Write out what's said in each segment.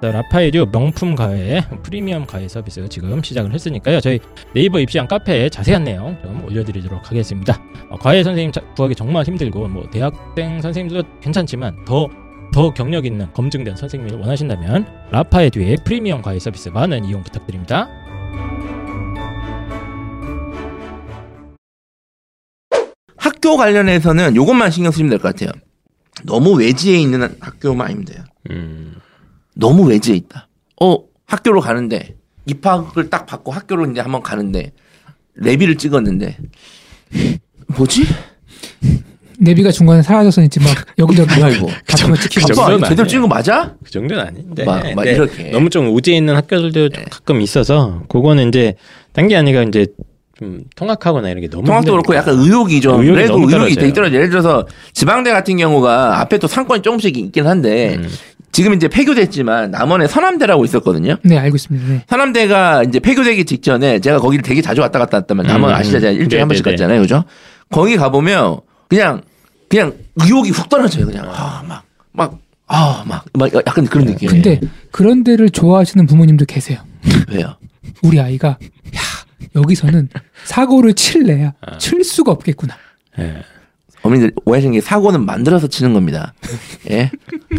자, 라파에듀 명품 과외 프리미엄 과외 서비스 지금 시작을 했으니까요. 저희 네이버 입시한 카페에 자세한 내용 좀 올려드리도록 하겠습니다. 어, 과외 선생님 자- 구하기 정말 힘들고 뭐 대학생 선생님도 괜찮지만 더 더 경력 있는 검증된 선생님을 원하신다면 라파에듀의 프리미엄 과외 서비스 많은 이용 부탁드립니다. 학교 관련해서는 요것만 신경 쓰시면 될 것 같아요. 너무 외지에 있는 학교만 아니면 돼요. 음. 너무 외지에 있다. 어, 학교로 가는데, 입학을 딱 받고 학교로 이제 한번 가는데, 레비를 찍었는데, 뭐지? 내비가 중간에 사라졌으니지 막 여기저기 뭐야, 이거? 같은 거 찍히고 그 정도는 아니, 제대로. 찍은 거 맞아? 그 정도는 아닌데. 막, 막 네. 이렇게. 너무 좀 우지에 있는 학교들도 좀 가끔 있어서 그거는 이제 딴 게 아니라 이제 좀 통학하거나 이런 게 너무 통학도 그렇고. 약간 의욕이 좀 의욕이 그래도 너무 의욕이. 되게 떨어져. 예를 들어서 지방대 같은 경우가 앞에 또 상권이 조금씩 있긴 한데 음. 지금 이제 폐교됐지만 남원에 서남대라고 있었거든요. 네 알고 있습니다. 네. 서남대가 이제 폐교되기 직전에 제가 거기를 되게 자주 왔다 갔다 했다면 남원 음. 아시죠? 제가 일주일에 한 번씩 네네네. 갔잖아요. 그죠? 거기 가보면 그냥 그냥 의욕이 훅 떨어져요. 그냥 아, 막, 막, 아, 막, 막 약간 그런 느낌. 근데 그런 데를 좋아하시는 부모님도 계세요. 왜요? 우리 아이가 야 여기서는 사고를 칠래야 아. 칠 수가 없겠구나. 예. 어머니들 오해하시는 게 사고는 만들어서 치는 겁니다. 예?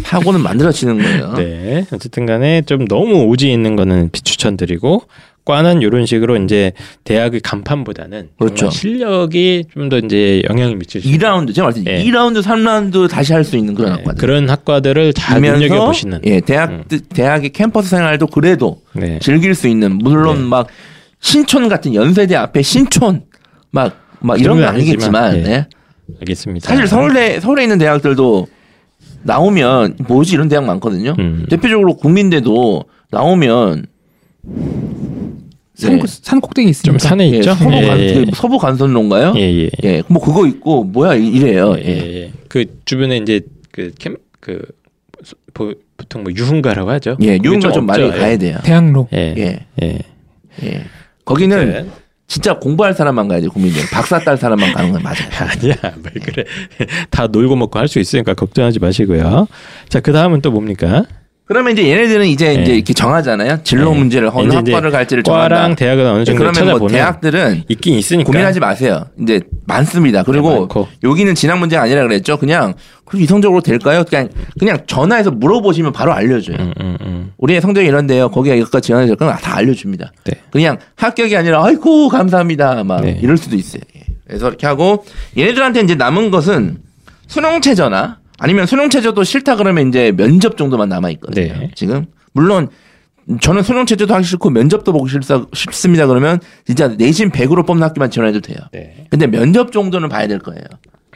사고는 만들어 치는 거예요. 네. 어쨌든 간에 좀 너무 우지 있는 거는 비추천드리고 과는 이런 식으로 이제 대학의 간판보다는 그렇죠. 실력이 좀 더 이제 영향을 미칠 수 있는 2라운드 제가 말했죠. 예. 2라운드, 3라운드 다시 할 수 있는 그런 네, 학과들. 그런 학과들을 잘 눈여겨 보시는 예, 대학 대학의 캠퍼스 생활도 그래도 네. 즐길 수 있는 물론 네. 막 신촌 같은 연세대 앞에 신촌 막막 이런 건 아니겠지만 예. 예. 알겠습니다. 사실 서울대 서울에 있는 대학들도 나오면 뭐지 이런 대학 많거든요. 음. 대표적으로 국민대도 나오면 산, 네. 산 꼭대기 좀 있습니다. 산에 예, 있죠. 서부, 예, 간, 예. 그 서부 간선로인가요? 예, 예. 예, 뭐 그거 있고 뭐야 이- 이래요. 예, 예. 그 주변에 이제 그캠그 보통 뭐 유흥가라고 하죠. 예, 유흥가 좀 많이 없죠. 가야 돼요. 대학로. 예. 예, 예. 예. 거기는 네. 진짜 공부할 사람만 가야 돼 국민들. 박사 딸 사람만 가는 건 맞아요. 아니야, 왜 그래? 다 놀고 먹고 할 수 있으니까 걱정하지 마시고요. 자, 그 다음은 또 뭡니까? 그러면 이제 얘네들은 이제 예. 이제 이렇게 정하잖아요. 진로 예. 문제를 어느 학과를 갈지를 과랑 정한다. 대학은 어느 정도 그러면 뭐 찾아보면 대학들은 있긴 있으니까 고민하지 마세요. 이제 많습니다. 그리고 네. 여기는 진학 문제가 아니라 그랬죠. 그냥 그럼 이성적으로 될까요? 그냥 그냥 전화해서 물어보시면 바로 알려줘요. 음, 음, 음. 우리의 성적이 이런데요. 거기가 이것까지 지원이 될까? 다 알려줍니다. 네. 그냥 합격이 아니라 아이고 감사합니다. 막 네. 이럴 수도 있어요. 예. 그래서 이렇게 하고 얘네들한테 이제 남은 것은 수능 체제나 아니면 수능 체제도 싫다 그러면 이제 면접 정도만 남아 있거든요. 네. 지금 물론 저는 수능 체제도 하기 싫고 면접도 보기 싫사, 싫습니다. 그러면 진짜 내신 100으로 뽑는 학교만 지원해도 돼요. 네. 근데 면접 정도는 봐야 될 거예요.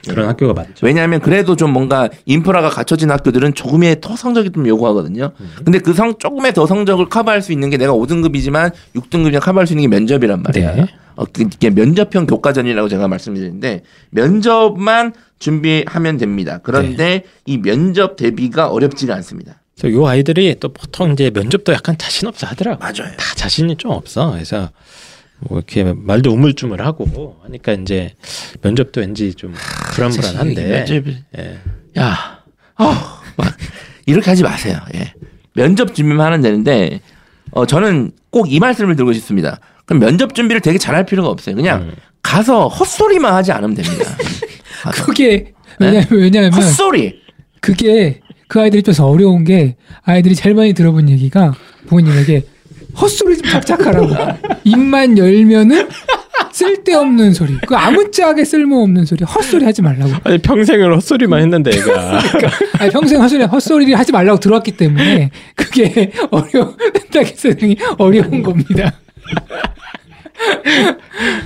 그런 학교가 많죠. 왜냐하면 그래도 좀 뭔가 인프라가 갖춰진 학교들은 조금의 더 성적이 좀 요구하거든요. 근데 그 성 조금의 더 성적을 커버할 수 있는 게 내가 5등급이지만 6등급이나 커버할 수 있는 게 면접이란 말이야. 네. 어, 그게 면접형 교과전이라고 제가 말씀드리는데 면접만 준비하면 됩니다. 그런데 이 면접 대비가 어렵지가 않습니다. 그래서 요 아이들이 또 보통 이제 면접도 약간 자신 없어 하더라고. 맞아요. 다 자신이 좀 없어. 그래서 뭐 이렇게 말도 우물쭈물하고 하니까 이제 면접도 왠지 좀 불안불안한데. 면접이- 예. 야, 아, 막 이렇게 하지 마세요. 예. 면접 준비만 하면 되는데 어 저는 꼭 이 말씀을 드리고 싶습니다. 그럼 면접 준비를 되게 잘할 필요가 없어요. 그냥 음. 가서 헛소리만 하지 않으면 됩니다. 가서. 그게 왜냐 왜냐하면 헛소리. 그게 그 아이들 입장에서 어려운 게 아이들이 제일 많이 들어본 얘기가 부모님에게 헛소리 좀 작작하라고. 입만 열면은 쓸데없는 소리. 그 아무짝에 쓸모없는 소리. 헛소리 하지 말라고. 아니 평생을 헛소리만 했는데 애가. 아니, 평생 헛소리 헛소리를 하지 말라고 들어왔기 때문에 그게 어려운 딱 선생이 어려운 겁니다.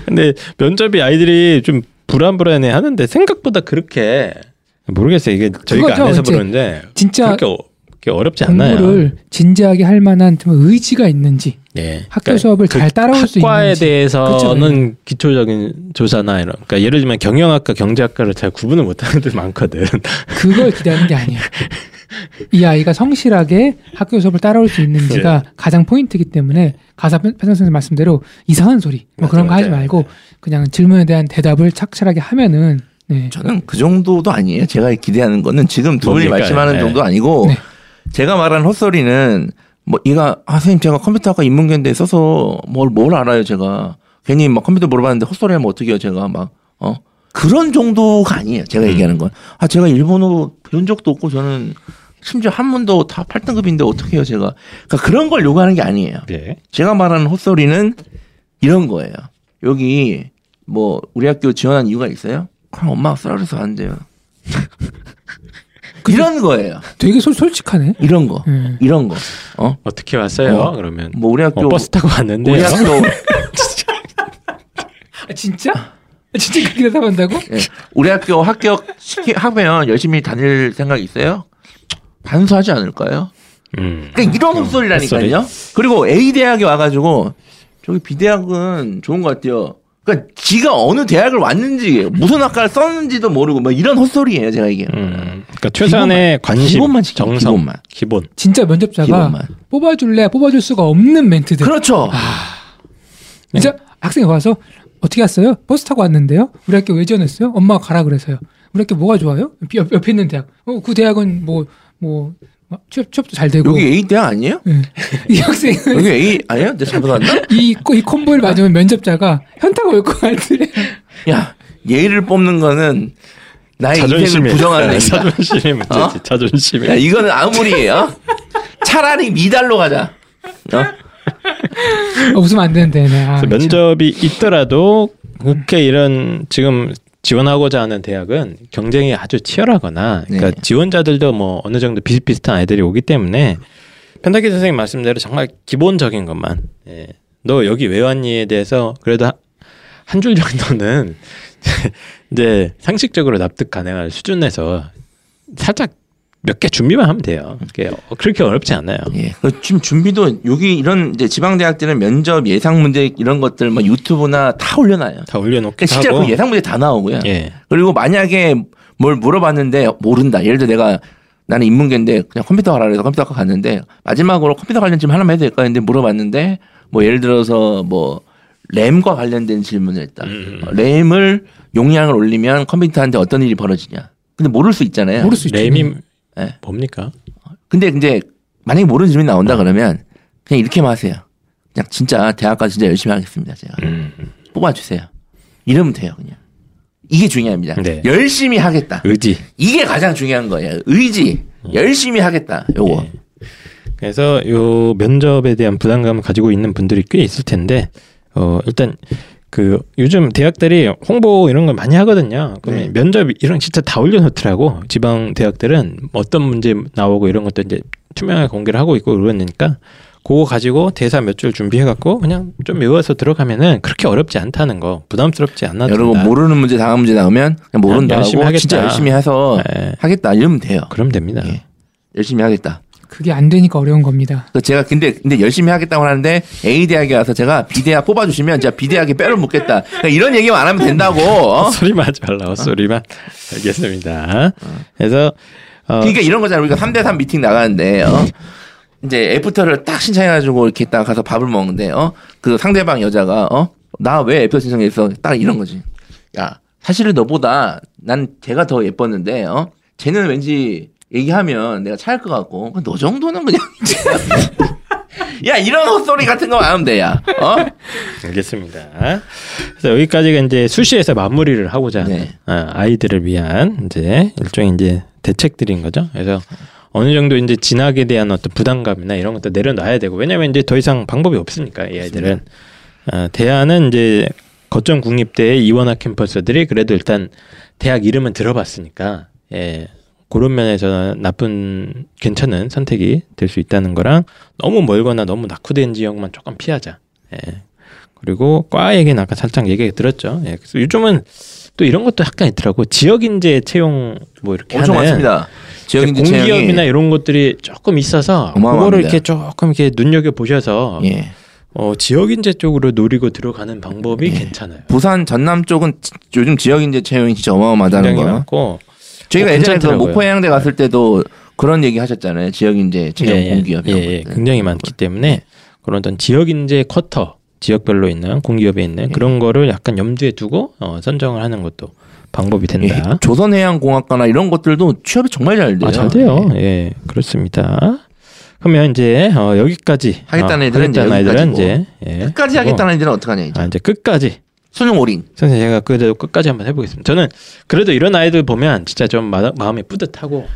근데 면접이 아이들이 좀 불안불안해 하는데 생각보다 그렇게 모르겠어요. 이게 저희가 안 해서 그러는데 진짜 그렇게, 어, 그렇게 어렵지 않아요. 공부를 진지하게 할 만한 좀 의지가 있는지 예. 학교 그러니까 수업을 잘 따라올 수 학과에 있는지 대해서는 기초적인 조사나 이런 그러니까 예를 들면 경영학과 경제학과를 잘 구분을 못하는 애들 많거든. 그걸 기대하는 게 아니에요. 이 아이가 성실하게 학교 수업을 따라올 수 있는지가 네. 가장 포인트이기 때문에 가사 편 선생님 말씀대로 이상한 소리 뭐 맞아, 그런 거 하지 맞아요. 말고 그냥 질문에 대한 대답을 착실하게 하면은 네. 저는 그 정도도 아니에요. 제가 기대하는 거는 지금 두 분이? 말씀하는 네. 정도 아니고 네. 제가 말하는 헛소리는 뭐 얘가 아 선생님 제가 컴퓨터학과 인문계인데 써서 뭘 뭘 알아요 제가 괜히 막 컴퓨터 물어봤는데 헛소리 하면 어떡해요 제가 막 어 그런 정도가 아니에요 제가 음. 얘기하는 건 아 제가 일본어 배운 적도 없고 저는 심지어 한문도 다 8등급인데 어떻게 해요 제가 그러니까 그런 걸 요구하는 게 아니에요 예. 제가 말하는 헛소리는 이런 거예요. 여기 뭐 우리 학교 지원한 이유가 있어요? 그럼 엄마가 쓰라 그래서 안 돼요. 이런 거예요. 되게 솔, 솔직하네. 이런 거. 네. 이런 거. 어? 어떻게 왔어요? 어. 그러면 뭐 우리 학교 어, 버스 타고 왔는데요. 우리 학교 아, 진짜? 아, 진짜 그렇게 대답한다고? 예. 우리 학교 합격 시키 하면 열심히 다닐 생각 있어요? 반수하지 않을까요? 음. 그러니까 이런 헛소리라니까요. 그리고 A 대학에 와가지고 저기 B 대학은 좋은 것 같아요. 그러니까 지가 어느 대학을 왔는지 무슨 학과를 썼는지도 모르고 뭐 이런 헛소리예요. 제가 이게. 음. 그러니까 최소한의 관심, 기본만 지켜, 정성, 기본만. 기본. 진짜 면접자가 기본만. 뽑아줄래 뽑아줄 수가 없는 멘트들. 그렇죠. 진짜 학생이 와서 어떻게 왔어요? 버스 타고 왔는데요. 우리 학교 왜 지원했어요? 엄마가 가라 그래서요. 우리 학교 뭐가 좋아요? 옆, 옆에 있는 대학. 어, 그 대학은 뭐, 뭐, 취업, 취업도 잘 되고. 여기 A 대학 아니에요? 예. 이 학생은 여기 A 아니에요? 내가 잘못 왔나? 이, 코- 이 콤보를 맞으면 면접자가 현타가 올 것 같으래. 야, 예의를 뽑는 거는 나의 자존심이 부정하는 네, 얘기다. 자존심이 문제지. 어? 자존심이. 야, 이거는 아무리 어? 차라리 미달로 가자. 어? 어, 웃으면 안 되는데. 네. 아, 면접이 있더라도 그렇게 이런 지금 지원하고자 하는 대학은 경쟁이 아주 치열하거나 그러니까 네. 지원자들도 뭐 어느 정도 비슷비슷한 아이들이 오기 때문에 펜타키 선생님 말씀대로 정말 기본적인 것만 예. 너 여기 왜 왔니에 대해서 그래도 한 줄 정도는 이제 상식적으로 납득 가능한 수준에서 살짝 몇 개 준비만 하면 돼요. 그렇게 어렵지 않아요. 예. 그 지금 준비도 여기 이런 이제 지방 대학들은 면접 예상 문제 이런 것들 뭐 유튜브나 다 올려놔요. 다 올려놓기도 그러니까 실제로 하고. 그 예상 문제 다 나오고요. 예. 그리고 만약에 뭘 물어봤는데 모른다. 예를 들어 내가 나는 인문계인데 그냥 컴퓨터 하라 그래서 컴퓨터학과 갔는데 마지막으로 컴퓨터 관련 질문 하나만 해도 될까 했는데 물어봤는데 뭐 예를 들어서 뭐 램과 관련된 질문을 했다. 음. 어, 램을 용량을 올리면 컴퓨터한테 어떤 일이 벌어지냐. 근데 모를 수 있잖아요. 모를 수 있죠. 램이 예. 뭡니까? 근데 이제 만약에 모르는 질문이 나온다 그러면 그냥 이렇게만 하세요. 그냥 진짜 대학가 진짜 열심히 하겠습니다. 제가 음. 뽑아주세요. 이러면 돼요. 그냥 이게 중요합니다. 네. 열심히 하겠다. 의지. 이게 가장 중요한 거예요. 의지. 열심히 하겠다. 요거. 예. 그래서 요 면접에 대한 부담감을 가지고 있는 분들이 꽤 있을 텐데 어 일단 그 요즘 대학들이 홍보 이런 걸 많이 하거든요. 그러면 네. 면접 이런 거 진짜 다 올려놓더라고. 지방 대학들은 어떤 문제 나오고 이런 것도 이제 투명하게 공개를 하고 있고 그러니까 그거 가지고 대사 몇 줄 준비해갖고 그냥 좀 외워서 들어가면은 그렇게 어렵지 않다는 거 부담스럽지 않아도 여러분. 모르는 문제 다음 문제 나오면 그냥 모른다 열심히 하겠다. 진짜 열심히 해서 예. 하겠다 이러면 돼요. 그럼 됩니다. 예. 열심히 하겠다. 그게 안 되니까 어려운 겁니다. 그 제가 근데 근데 열심히 하겠다고 하는데 A 대학에 와서 제가 B 대학 뽑아주시면 제가 B 대학에 뼈를 묻겠다. 그러니까 이런 얘기만 안 하면 된다고. 어? 헛소리만 하지 말라 헛소리만 알겠습니다. 그래서 어, 그러니까 이런 거잖아. 우리가 3대3 미팅 나가는데, 어? 이제 애프터를 딱 신청해가지고 이렇게 딱 가서 밥을 먹는데, 어? 그 상대방 여자가, 어? 나 왜 애프터 신청했어? 딱 이런 거지. 야, 사실은 너보다 난 걔가 더 예뻤는데, 어? 쟤는 왠지 얘기하면 내가 차일 것 같고, 너 정도는 그냥. 야, 이런 헛소리 같은 거 하면 돼, 야. 어? 알겠습니다. 그래서 여기까지가 이제 수시에서 마무리를 하고자 하는 네. 어, 아이들을 위한 이제 일종의 이제 대책들인 거죠. 그래서 어느 정도 이제 진학에 대한 어떤 부담감이나 이런 것도 내려놔야 되고 왜냐면 이제 더 이상 방법이 없으니까 이 아이들은 어, 대안은 이제 거점 국립대의 이원학 캠퍼스들이 그래도 일단 대학 이름은 들어봤으니까 예. 그런 면에서 나쁜 괜찮은 선택이 될 수 있다는 거랑 너무 멀거나 너무 낙후된 지역만 조금 피하자. 예. 그리고 과 얘기는 아까 살짝 얘기 들었죠. 예. 그래서 요즘은 또 이런 것도 약간 있더라고. 지역 인재 채용 뭐 이렇게 엄청 하는 많습니다. 지역인지 공기업이나 이런 것들이 조금 있어서 어마어마합니다. 그거를 이렇게 조금 이렇게 눈여겨 보셔서 예. 어, 지역 인재 쪽으로 노리고 들어가는 방법이 예. 괜찮아요. 부산 전남 쪽은 지- 요즘 지역 인재 채용이 진짜 어마어마하다는 거예요. 저희가 어, 예전에 그 괜찮더라고요. 목포 해양대 갔을 때도 그런 얘기 하셨잖아요. 지역 인재 채용 예, 예, 공기업 예, 이런 예. 것들. 굉장히 많기 때문에 그런 어떤 지역 인재 쿼터 지역별로 있는 공기업에 있는 그런 거를 약간 염두에 두고 어, 선정을 하는 것도 방법이 예, 된다. 조선해양공학과나 이런 것들도 취업이 정말 잘 돼요. 아, 잘 돼요. 예, 그렇습니다. 그러면 이제 어, 여기까지 하겠다는 어, 애들은 이제 하겠다는 애들은 이제 여기까지고. 예, 끝까지 하겠다는 애들은 어떡하냐 이제. 아, 이제 끝까지 수능 올인. 선생님 제가 그래도 끝까지 한번 해보겠습니다. 저는 그래도 이런 아이들 보면 진짜 좀 마, 마음이 뿌듯하고,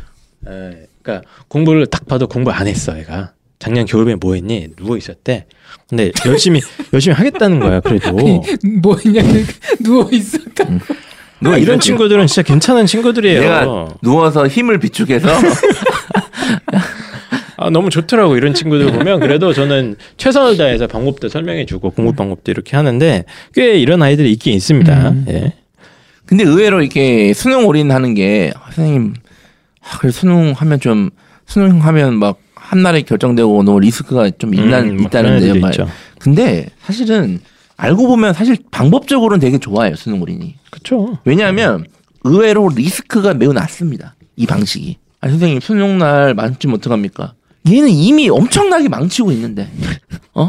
에, 그러니까 공부를 딱 봐도 공부 안 했어, 얘가. 작년 겨울에 뭐 했니? 누워 있었대. 근데 열심히 열심히 하겠다는 거야. 그래도 뭐 있냐면 누워 있어. 너 아, 이런 친구들은 진짜 괜찮은 친구들이에요. 내가 누워서 힘을 비축해서 아, 너무 좋더라고 이런 친구들 보면 그래도 저는 최선을 다해서 방법도 설명해주고 공부 방법도 이렇게 하는데 꽤 이런 아이들이 있긴 있습니다. 음. 예. 근데 의외로 이렇게 수능 올인하는 게 아, 선생님 아, 그래 수능 하면 좀 수능 하면 막 한날에 결정되고 너무 리스크가 좀 있나, 음, 뭐 그런 있다는데 애들도 말. 근데 사실은 알고 보면 사실 방법적으로는 되게 좋아요 수능 올인이. 그렇죠. 왜냐하면 의외로 리스크가 매우 낮습니다. 이 방식이. 아 선생님 수능 날 망치면 어떡합니까? 얘는 이미 엄청나게 망치고 있는데, 어?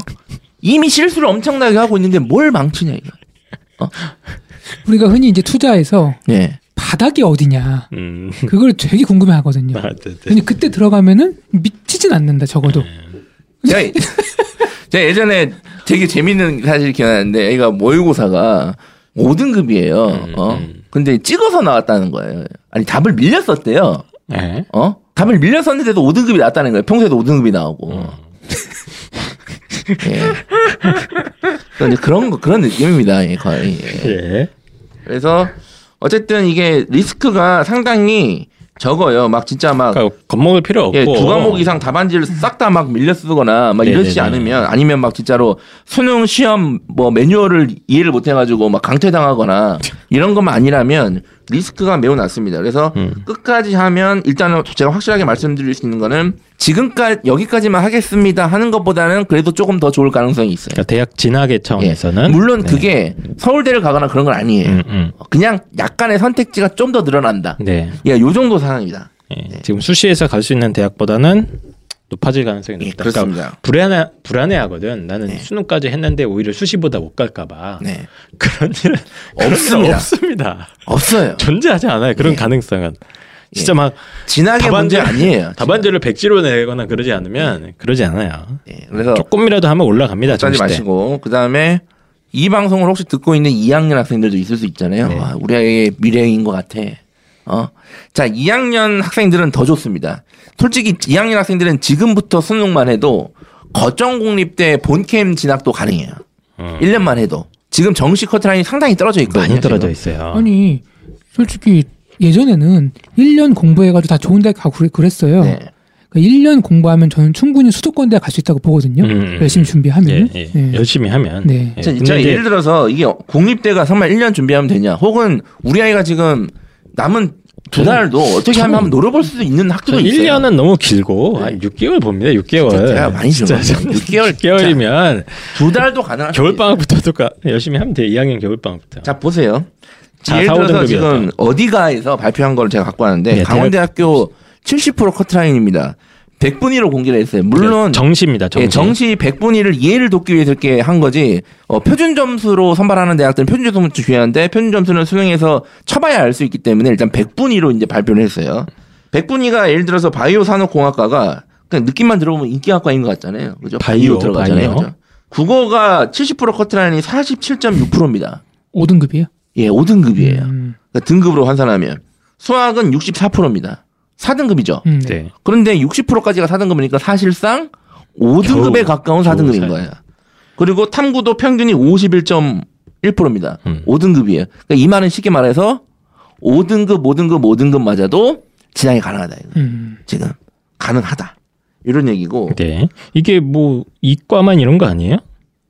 이미 실수를 엄청나게 하고 있는데 뭘 망치냐 이거. 우리가 흔히 이제 투자해서 예. 바닥이 어디냐 음. 그걸 되게 궁금해하거든요. 아, 네, 네. 근데 그때 들어가면은 미치진 않는다 적어도. 제가, 제가 예전에 되게 재밌는 사실 기억나는데 애가 모의고사가 5등급이에요. 음, 어? 음. 근데 찍어서 나왔다는 거예요. 아니 답을 밀렸었대요. 예. 어? 답을 밀렸었는데도 5등급이 나왔다는 거예요. 평소에도 5등급이 나오고. 음. 예. 이제 그런 거 그런 느낌입니다. 예, 거의. 예. 예. 그래서 어쨌든 이게 리스크가 상당히 적어요. 막 진짜 막 그러니까 겁먹을 필요 없고 예, 두 과목 이상 답안지를 싹 다 막 밀려 쓰거나 막 이러지 네네네. 않으면 아니면 막 진짜로 수능 시험 뭐 매뉴얼을 이해를 못 해가지고 막 강퇴당하거나 이런 것만 아니라면 리스크가 매우 낮습니다. 그래서 음. 끝까지 하면 일단은 제가 확실하게 말씀드릴 수 있는 거는 지금까지 여기까지만 하겠습니다 하는 것보다는 그래도 조금 더 좋을 가능성이 있어요. 그러니까 대학 진학의 예. 차원에서는 물론 네. 그게 서울대를 가거나 그런 건 아니에요. 음, 음. 그냥 약간의 선택지가 좀 더 늘어난다. 네. 예, 요 정도 상황입니다. 예. 지금 수시에서 갈 수 있는 대학보다는 높아질 가능성이 예, 높다. 그렇습니다. 그러니까 불안해 불안해하거든. 나는 네. 수능까지 했는데 오히려 수시보다 못 갈까봐. 네. 그런 일은 없습니다. 없습니다. 없어요. 존재하지 않아요. 그런 예. 가능성은. 진짜 막 진학의 문제 아니에요. 답안지를 백지로 내거나 그러지 않으면 그러지 않아요. 예, 그래서 조금이라도 하면 올라갑니다. 정시대. 마시고 그 다음에 이 방송을 혹시 듣고 있는 2학년 학생들도 있을 수 있잖아요. 네. 아, 우리 아이의 미래인 것 같아. 어, 자 2학년 학생들은 더 좋습니다. 솔직히 2학년 학생들은 지금부터 수능만 해도 거정공립 대 본캠 진학도 가능해요. 어. 1년만 해도 지금 정시 커트라인이 상당히 떨어져 있거든요. 많이 떨어져 지금. 있어요. 아니 솔직히 예전에는 1년 공부해가지고 다 좋은 대학 가고 그랬- 그랬어요. 네. 그러니까 1년 공부하면 저는 충분히 수도권 대학 갈수 있다고 보거든요. 음. 열심히 준비하면. 예, 예. 열심히 하면. 네. 예. 자, 예를 들어서 이게 공립대가 정말 1년 준비하면 되냐? 혹은 우리 아이가 지금 남은 두 달도 어떻게 하면 한번 노려볼 수도 있는 학교도 저 있어요. 1년은 너무 길고 한 6개월 봅니다. 6개월. 진짜 제가 많이 진짜 좀 6개월 6개월이면 두 달도 가능할 수 겨울 방학부터도 가- 열심히 하면 돼. 2학년 겨울 방학부터. 자 보세요. 자, 예를 들어서 4, 5등급이었다. 지금 어디가에서 발표한 걸 제가 갖고 왔는데 네, 강원대학교 70% 커트라인입니다. 100분위로 공개를 했어요. 물론 정시입니다. 정시. 예, 정시 100분위를 이해를 돕기 위해서 이렇게 한 거지. 어, 표준 점수로 선발하는 대학들은 표준 점수 중요한데 표준 점수는 수능에서 쳐봐야 알 수 있기 때문에 일단 100분위로 이제 발표를 했어요. 100분위가 예를 들어서 바이오 산업공학과가 그냥 느낌만 들어보면 인기학과인 것 같잖아요. 그죠? 바이오, 들어가잖아요. 바이오. 그죠? 국어가 70% 커트라인이 47.6%입니다. 5등급이에요? 예, 5등급이에요. 음, 그러니까 등급으로 환산하면 수학은 64%입니다. 4등급이죠. 음, 네. 네. 그런데 60%까지가 4등급이니까 사실상 5등급에 겨우, 가까운 겨우 4등급인 사- 거예요. 그리고 탐구도 평균이 51.1%입니다. 음. 5등급이에요. 그러니까 이 말은 쉽게 말해서 5등급, 5등급, 5등급 맞아도 진학이 가능하다. 이거. 음. 지금 가능하다. 이런 얘기고 네. 이게 뭐 이과만 이런 거 아니에요?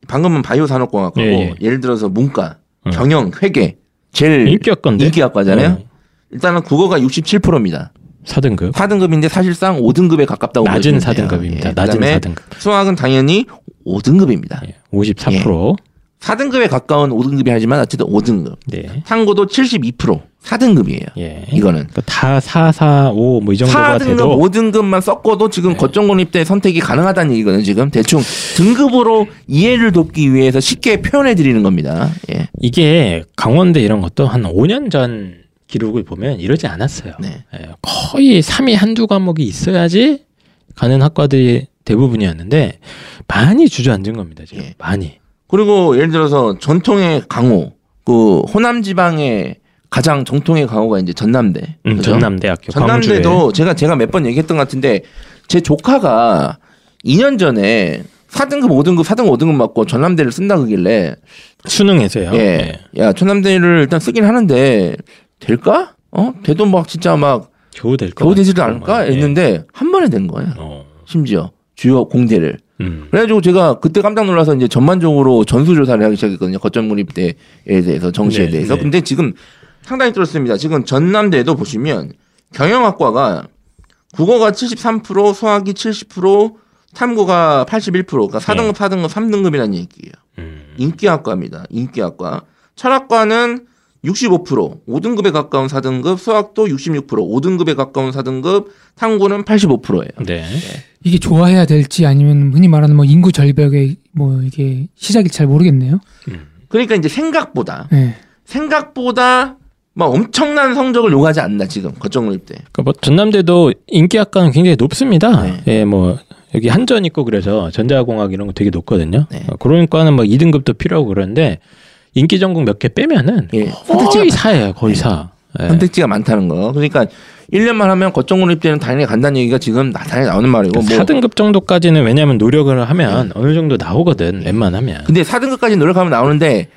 방금은 바이오 산업공학과고 예, 예, 를 들어서 문과, 음. 경영, 회계 제일 인기학과인데. 인기학과잖아요. 네. 일단은 국어가 67%입니다. 4등급. 4등급인데 사실상 5등급에 가깝다고 낮은 보시면 돼요. 4등급입니다. 예, 낮은 그다음에 4등급. 수학은 당연히 5등급입니다. 예. 54%. 4등급에 가까운 5등급이 하지만 어쨌든 5등급. 네. 탐구도 72% 4등급이에요. 예. 이거는 그러니까 다 4, 4, 5 뭐 이 정도가 4등급, 돼도 5등급만 섞어도 지금 거점 공립대 선택이 가능하다는 얘기거든요. 지금 대충 등급으로 이해를 돕기 위해서 쉽게 표현해 드리는 겁니다. 예. 이게 강원대 이런 것도 한 5년 전 기록을 보면 이러지 않았어요. 네. 예, 거의 3위 한두 과목이 있어야지 가는 학과들이 대부분이었는데 많이 주저앉은 겁니다. 지금 예. 많이. 그리고 예를 들어서 전통의 강호, 그 호남 지방의 가장 정통의 강호가 이제 전남대. 음? 전남대학교 전남대도 제가 제가 몇 번 얘기했던 것 같은데 제 조카가 2년 전에 4등급, 5등급, 4등급, 5등급 맞고 전남대를 쓴다 그길래 수능에서요. 예. 야, 전남대를 일단 쓰긴 하는데 될까? 어? 돼도 막 진짜 막 겨우 될거 겨우 되지도 않을까? 했는데 한 번에 된 거예요. 어. 심지어 주요 공대를. 음. 그래가지고 제가 그때 깜짝 놀라서 이제 전반적으로 전수조사를 하기 시작했거든요. 거점군입대에 대해서 정시에 네, 대해서. 네. 근데 지금 상당히 뚫었습니다. 지금 전남대도 보시면 경영학과가 국어가 73%, 수학이 70%, 탐구가 81%, 그러니까 4등급, 4등급, 3등급이라는 얘기예요. 음. 인기학과입니다. 인기학과. 철학과는 65%, 5등급에 가까운 4등급, 수학도 66%, 5등급에 가까운 4등급, 탐구는 85%예요. 네. 이게 좋아해야 될지 아니면 흔히 말하는 뭐 인구 절벽의 뭐 이게 시작이 잘 모르겠네요. 그러니까 이제 생각보다 네. 생각보다 막 엄청난 성적을 요구하지 않나 지금 거점군입대. 그러니까 뭐 전남대도 인기학과는 굉장히 높습니다. 네. 예, 뭐 여기 한전 있고 그래서 전자공학 이런 거 되게 높거든요. 네. 어, 그런 과는 뭐 2등급도 필요하고 그러는데 인기 전공 몇개 빼면은 예. 거의 사예요. 거의 사. 예. 선택지가 많다는 거. 그러니까 1년만 하면 거점군입대는 당연히 간다는 얘기가 지금 나- 당연히 나오는 말이고 뭐 4등급 정도까지는 왜냐하면 노력을 하면 어느 정도 나오거든. 웬만하면. 근데 4등급까지 노력하면 나오는데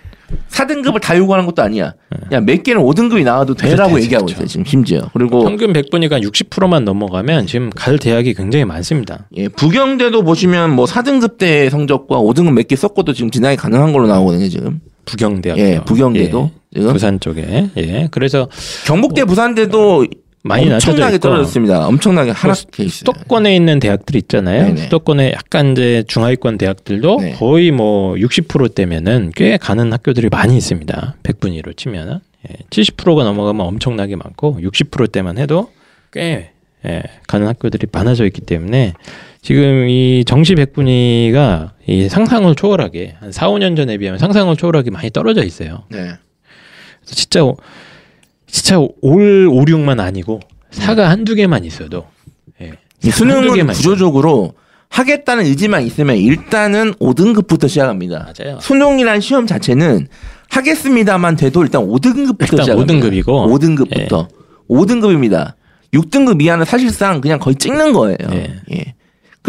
4등급을 다 요구하는 것도 아니야. 야, 몇 개는 5등급이 나와도 되라고 그렇죠, 얘기하고 그렇죠. 있어요, 지금 심지어. 그리고 평균 100분위가 60%만 넘어가면 지금 갈 대학이 굉장히 많습니다. 예, 부경대도 보시면 뭐 4등급 대 성적과 5등급 몇개 섞어도 지금 진학이 가능한 걸로 나오거든요, 지금. 부경대학교. 예, 부경대도. 예. 부산 쪽에. 예. 그래서 경북대 부산대도 많이 엄청나게. 떨어졌습니다. 엄청나게 하락해 있어요. 수도권에 있는 대학들 있잖아요. 네네. 수도권에 약간 이제 중하위권 대학들도 네. 거의 뭐 60%대면은 꽤 가는 학교들이 많이 있습니다. 100분위로 치면은. 예, 70%가 넘어가면 엄청나게 많고 60%대만 해도 꽤 예, 가는 학교들이 많아져 있기 때문에 지금 이 정시 100분위가 이 상상을 초월하게 한 4, 5년 전에 비하면 상상을 초월하게 많이 떨어져 있어요. 네. 그래서 진짜 진짜 올 5, 6만 아니고 사가 한두 개만 있어도 예. 수능은 구조적으로 하겠다는 의지만 있으면 일단은 5등급부터 시작합니다. 맞아요. 수능이란 시험 자체는 하겠습니다만 돼도 일단 5등급부터 일단 시작합니다. 5등급이고. 5등급부터. 5등급입니다. 6등급 이하는 사실상 그냥 거의 찍는 거예요. 예. 예.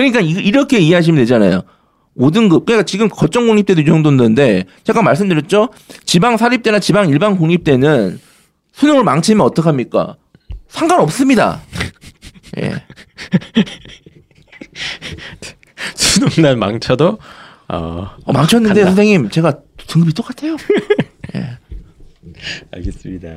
그러니까 이- 이렇게 이해하시면 되잖아요. 5등급. 그러니까 지금 거점 공립대도 이 정도인데 제가 말씀드렸죠. 지방 사립대나 지방 일반 공립대는 수능을 망치면 어떡합니까? 상관없습니다. 예. 수능날 망쳐도 어 어, 망쳤는데 간다. 선생님 제가 등급이 똑같아요. 알겠습니다.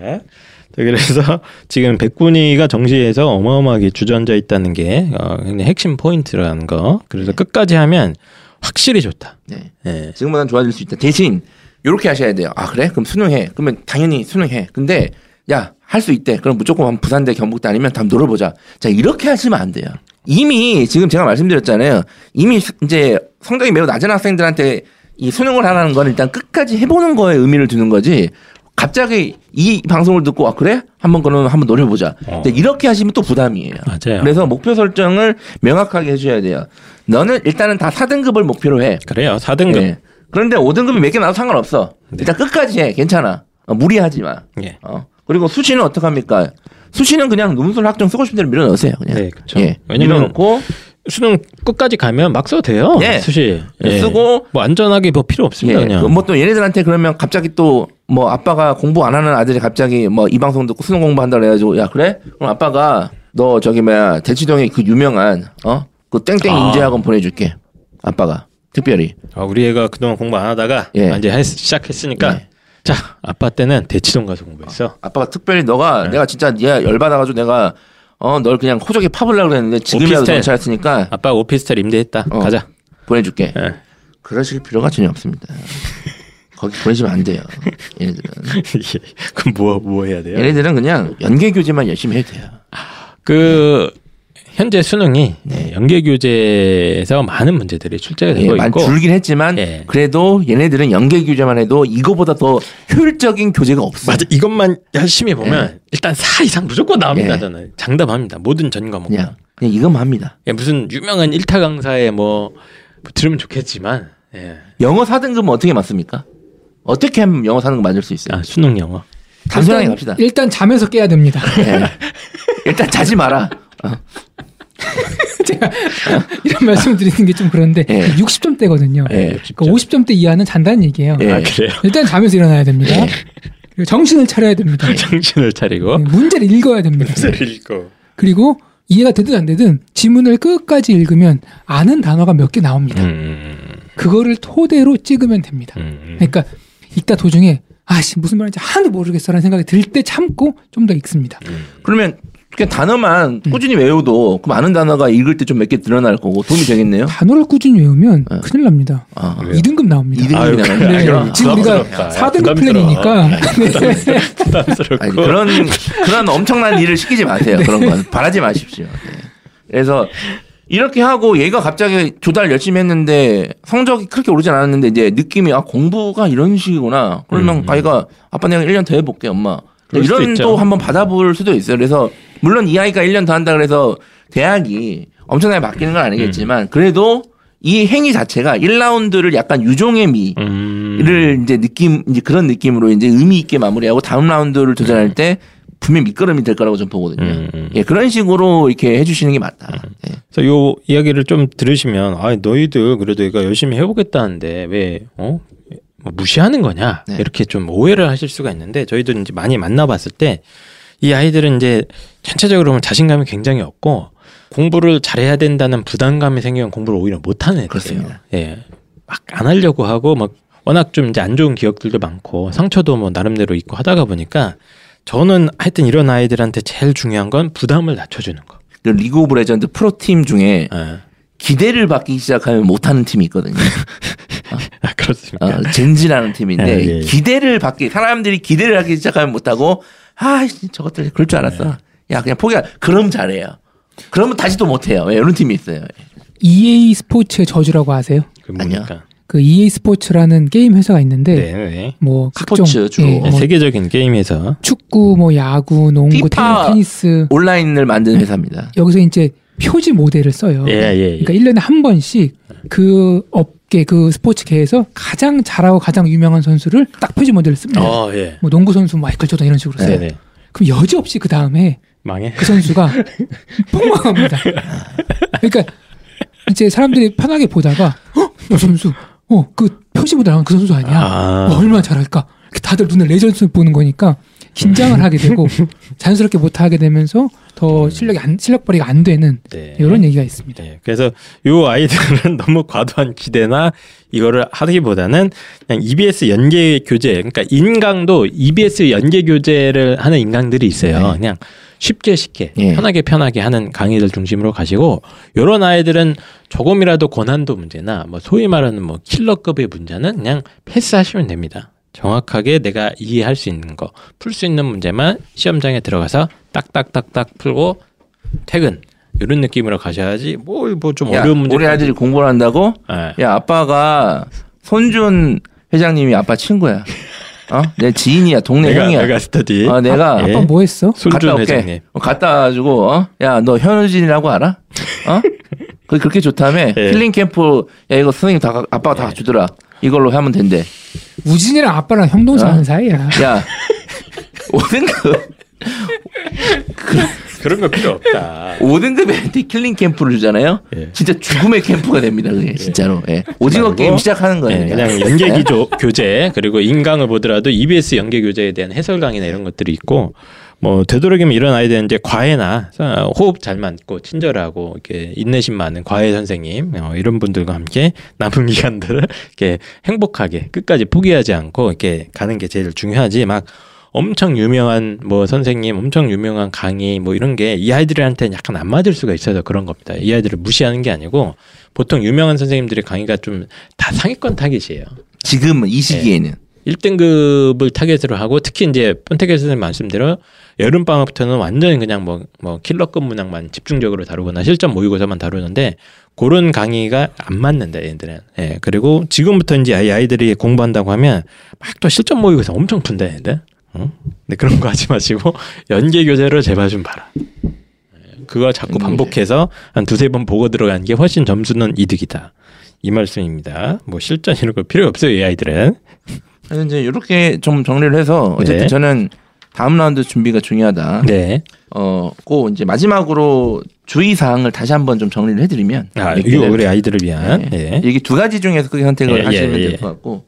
자, 그래서 지금 백분위가 정시에서 어마어마하게 주저앉아 있다는 게 어, 굉장히 핵심 포인트라는 거. 그래서 끝까지 하면 확실히 좋다. 네. 예. 지금보다는 좋아질 수 있다. 대신 이렇게 하셔야 돼요. 아 그래? 그럼 수능해. 그러면 당연히 수능해. 근데 야 할 수 있대. 그럼 무조건 부산대 경북대 아니면 한번 놀아보자. 자 이렇게 하시면 안 돼요. 이미 지금 제가 말씀드렸잖아요. 이미 수- 이제 성적이 매우 낮은 학생들한테 이 수능을 하라는 건 일단 끝까지 해보는 거에 의미를 두는 거지. 갑자기 이 방송을 듣고 아 그래? 한번 그러면 한번 노려보자. 어. 근데 이렇게 하시면 또 부담이에요. 맞아요. 그래서 목표 설정을 명확하게 해줘야 돼요. 너는 일단은 다 4등급을 목표로 해. 그래요. 4등급. 예. 그런데 5등급이 몇 개 나도 상관없어. 일단 끝까지 해. 괜찮아. 어, 무리하지 마. 예. 어. 그리고 수시는 어떡합니까? 수시는 그냥 논술 학종 쓰고 싶은 대로 밀어 넣으세요. 그냥. 네, 그렇죠. 예. 왜냐면 밀어 넣고 수능 끝까지 가면 막 써도 돼요. 예. 수시. 쓰고 뭐 안전하게 뭐 필요 없습니다. 예. 그냥. 뭐 또 얘네들한테 그러면 갑자기 또 뭐 아빠가 공부 안 하는 아들이 갑자기 뭐 이 방송 듣고 수능 공부한다 그래가지고 야 그래? 그럼 아빠가 너 저기 뭐야 대치동에 그 유명한 어? 그 땡땡 아. 인재학원 보내줄게. 아빠가 특별히. 아, 우리 애가 그동안 공부 안 하다가 예. 이제 했- 시작했으니까 예. 자 아빠 때는 대치동 가서 공부했어. 아빠가 특별히 너가 네. 내가 진짜 얘 열받아가지고 내가 어 널 그냥 호적에 파보려고 그랬는데 지금이라도 오피스텔. 정찰했으니까 아빠 오피스텔 임대했다. 어. 가자. 보내줄게. 예. 그러실 필요가 전혀 없습니다. 거기 보내시면 안 돼요. 얘네들은. 예. 그럼 뭐 뭐 해야 돼요? 얘네들은 그냥 연계 교재만 열심히 해도 돼요. 그 현재 수능이 연계 교재에서 많은 문제들이 출제가 예, 되고 많이 있고 줄긴 했지만 예. 그래도 얘네들은 연계 교재만 해도 이거보다 더 효율적인 교재가 없어. 맞아 이것만 열심히 보면 일단 4 이상 무조건 나옵니다 예. 저는 장담합니다 모든 전 과목 그냥 그냥 이것만 합니다. 예, 무슨 유명한 일타 강사의 뭐, 뭐 들으면 좋겠지만 예. 영어 4등급은 어떻게 맞습니까? 어떻게 하면 영어 4등급 맞을 수 있어요? 아 수능 영어 단순하게 갑시다. 일단 잠에서 깨야 됩니다. 예. 일단 자지 마라. 어. 제가 이런 말씀 드리는 게 좀 그런데 예. 60점대거든요. 예. 그러니까 50점대 이하는 잔다는 얘기예요. 예. 아 그래요 일단 잠에서 일어나야 됩니다. 예. 그리고 정신을 차려야 됩니다. 정신을 차리고 네, 문제를 읽어야 됩니다. 읽고 그리고 이해가 되든 안 되든 지문을 끝까지 읽으면 아는 단어가 몇 개 나옵니다. 음, 그거를 토대로 찍으면 됩니다. 음. 그러니까 읽다 도중에 아씨 무슨 말인지 하나도 모르겠어라는 생각이 들 때 참고 좀 더 읽습니다. 그러면 그냥 단어만 음. 꾸준히 외워도 그 많은 단어가 읽을 때 좀 몇 개 늘어날 거고 도움이 되겠네요. 단어를 꾸준히 외우면 네. 큰일 납니다. 아, 왜요? 2등급 나옵니다. 아유, 2등급이 그래. 나가요. 아유, 네, 지금 우리가 부담스럽다. 4등급 부담스러워. 플랜이니까 네. 부담스럽고 아니, 그런 그런 엄청난 일을 시키지 마세요. 그런 건 바라지 마십시오. 네. 그래서 이렇게 하고 얘가 갑자기 조달 열심히 했는데 성적이 그렇게 오르지 않았는데 이제 느낌이 아 공부가 이런 식이구나. 그러면 음. 아이가 아빠 내가 1년 더 해볼게 엄마. 이런. 또 한번 받아볼 수도 있어요. 그래서 물론 이 아이가 1년 더 한다 그래서 대학이 엄청나게 바뀌는 건 음. 아니겠지만 그래도 이 행위 자체가 1라운드를 약간 유종의 미 음. 를 이제 느낌 이제 그런 느낌으로 이제 의미 있게 마무리하고 다음 라운드를 도전할 때 분명 밑거름이 될 거라고 저는 보거든요. 음, 음. 예, 그런 식으로 이렇게 해주시는 게 맞다. 예. 그래서 요 이야기를 좀 들으시면 아 너희들 그래도 얘가 열심히 해보겠다는데 왜 어? 뭐 무시하는 거냐 네. 이렇게 좀 오해를 하실 수가 있는데 저희도 이제 많이 만나봤을 때 이 아이들은 이제 전체적으로 보면 자신감이 굉장히 없고 공부를 잘해야 된다는 부담감이 생기면 공부를 오히려 못하는 애들이에요. 그렇습니다. 예, 막 안 하려고 하고 막 워낙 좀 이제 안 좋은 기억들도 많고 상처도 뭐 나름대로 있고 하다가 보니까 저는 하여튼 이런 아이들한테 제일 중요한 건 부담을 낮춰주는 거. 그 리그 오브 레전드 프로팀 중에 예. 기대를 받기 시작하면 못하는 팀이 있거든요. 아 그렇습니까? 어, 젠지라는 팀인데 예, 예. 기대를 받기 사람들이 기대를 하기 시작하면 못하고 아 저것들 그럴 줄 알았어. 네. 야 그냥 포기하. 그럼 잘해요. 그러면 다시 또 못해요. 예, 이런 팀이 있어요. EA 스포츠의 저주라고 아세요? 그 뭡니까? 그 EA 스포츠라는 게임 회사가 있는데 네, 네. 뭐 각종 스포츠 주로. 예, 네, 뭐 세계적인 게임에서 축구, 뭐 야구, 농구. 테니스 온라인을 만든 회사입니다. 여기서 이제 표지 모델을 써요. 예, 예, 예. 그러니까 1년에 한 번씩 그 업 계그 스포츠계에서 가장 잘하고 가장 유명한 선수를 딱 표지 모델을 씁니다. 어, 예. 뭐 농구 선수 마이클 조던 이런 식으로 써요. 네, 네. 그럼 여지없이 그 다음에 망해. 그 선수가 폭망합니다. 그러니까 이제 사람들이 편하게 보다가 어, 저 선수, 어, 그 표지 모델 나온 그 선수 아니야? 아. 어, 얼마나 잘할까? 다들 눈을 레전드 보는 거니까 긴장을 하게 되고 자연스럽게 못 하게 되면서 더 실력이 안, 실력 발휘가 안 되는 네. 이런 얘기가 있습니다. 네. 그래서 요 아이들은 너무 과도한 기대나 이거를 하기보다는 그냥 EBS 연계 교재, 그러니까 인강도 EBS 연계 교재를 하는 인강들이 있어요. 네. 그냥 쉽게 쉽게 예. 편하게 편하게 하는 강의들 중심으로 가시고 요런 아이들은 조금이라도 고난도 문제나 뭐 소위 말하는 뭐 킬러급의 문제는 그냥 패스하시면 됩니다. 정확하게 내가 이해할 수 있는 거, 풀 수 있는 문제만 시험장에 들어가서 딱딱딱딱 풀고 퇴근. 이런 느낌으로 가셔야지 뭘뭐좀 야, 어려운 문제 우리 아들이 공부를 한다고? 예. 야 아빠가 손준 회장님이 아빠 친구야. 어? 내 지인이야, 동네 내가 형이야. 내가 스터디 어, 내가 예. 아빠 뭐 했어? 갔다 손준 올게. 회장님 어, 갔다 와가지고 어? 야너 현우진이라고 알아? 어? 그 그렇게 좋다며 예. 힐링 캠프 야 이거 선생님 다 가- 아빠가 다 주더라. 이걸로 하면 된대. 우진이랑 아빠랑 형 동생 어? 하는 사이야. 야 5등급 그런 거 필요 없다. 5등급한테 힐링 캠프를 주잖아요. 예. 진짜 죽음의 캠프가 됩니다. 그게 진짜로. 예. 오징어 게임 시작하는 거예요. 예, 그냥 연계 기조 교재 그리고 인강을 보더라도 EBS 연계 교재에 대한 해설 강의나 이런 것들이 있고 뭐 되도록이면 이런 아이들은 이제 과외나 어, 호흡 잘 맞고 친절하고 이렇게 인내심 많은 과외 선생님 어, 이런 분들과 함께 남은 기간들을 이렇게 행복하게 끝까지 포기하지 않고 이렇게 가는 게 제일 중요하지 막 엄청 유명한 뭐 선생님, 엄청 유명한 강의 뭐 이런 게 이 아이들한테는 약간 안 맞을 수가 있어서 그런 겁니다. 이 아이들을 무시하는 게 아니고 보통 유명한 선생님들의 강의가 좀 다 상위권 타깃이에요. 지금 이 시기에는 1등급을 타겟으로 하고 특히 이제 폰테게 선생님 말씀대로 여름 방학부터는 완전히 그냥 뭐 뭐 킬러급 문항만 집중적으로 다루거나 실전 모의고사만 다루는데 그런 강의가 안 맞는다 얘들은. 예. 그리고 지금부터 이제 아이 아이들이 공부한다고 하면 막 또 실전 모의고사 엄청 푼다 얘들. 응? 근데 그런 거 하지 마시고 연계 교재로 제발 좀 봐라. 예, 그거 자꾸 연계 반복해서 한 두세 번 보고 들어가는 게 훨씬 점수는 이득이다. 이 말씀입니다. 뭐 실전 이런 거 필요 없어요, 이 아이들은. 그래서 이제 이렇게 좀 정리를 해서 어쨌든 네. 저는 다음 라운드 준비가 중요하다. 네. 어, 고 이제 마지막으로 주의 사항을 다시 한번 좀 정리를 해드리면 아, 우리 아이들을 위한. 네. 예. 이게 두 가지 중에서 크게 선택을 예, 하시면 예, 예. 될것 같고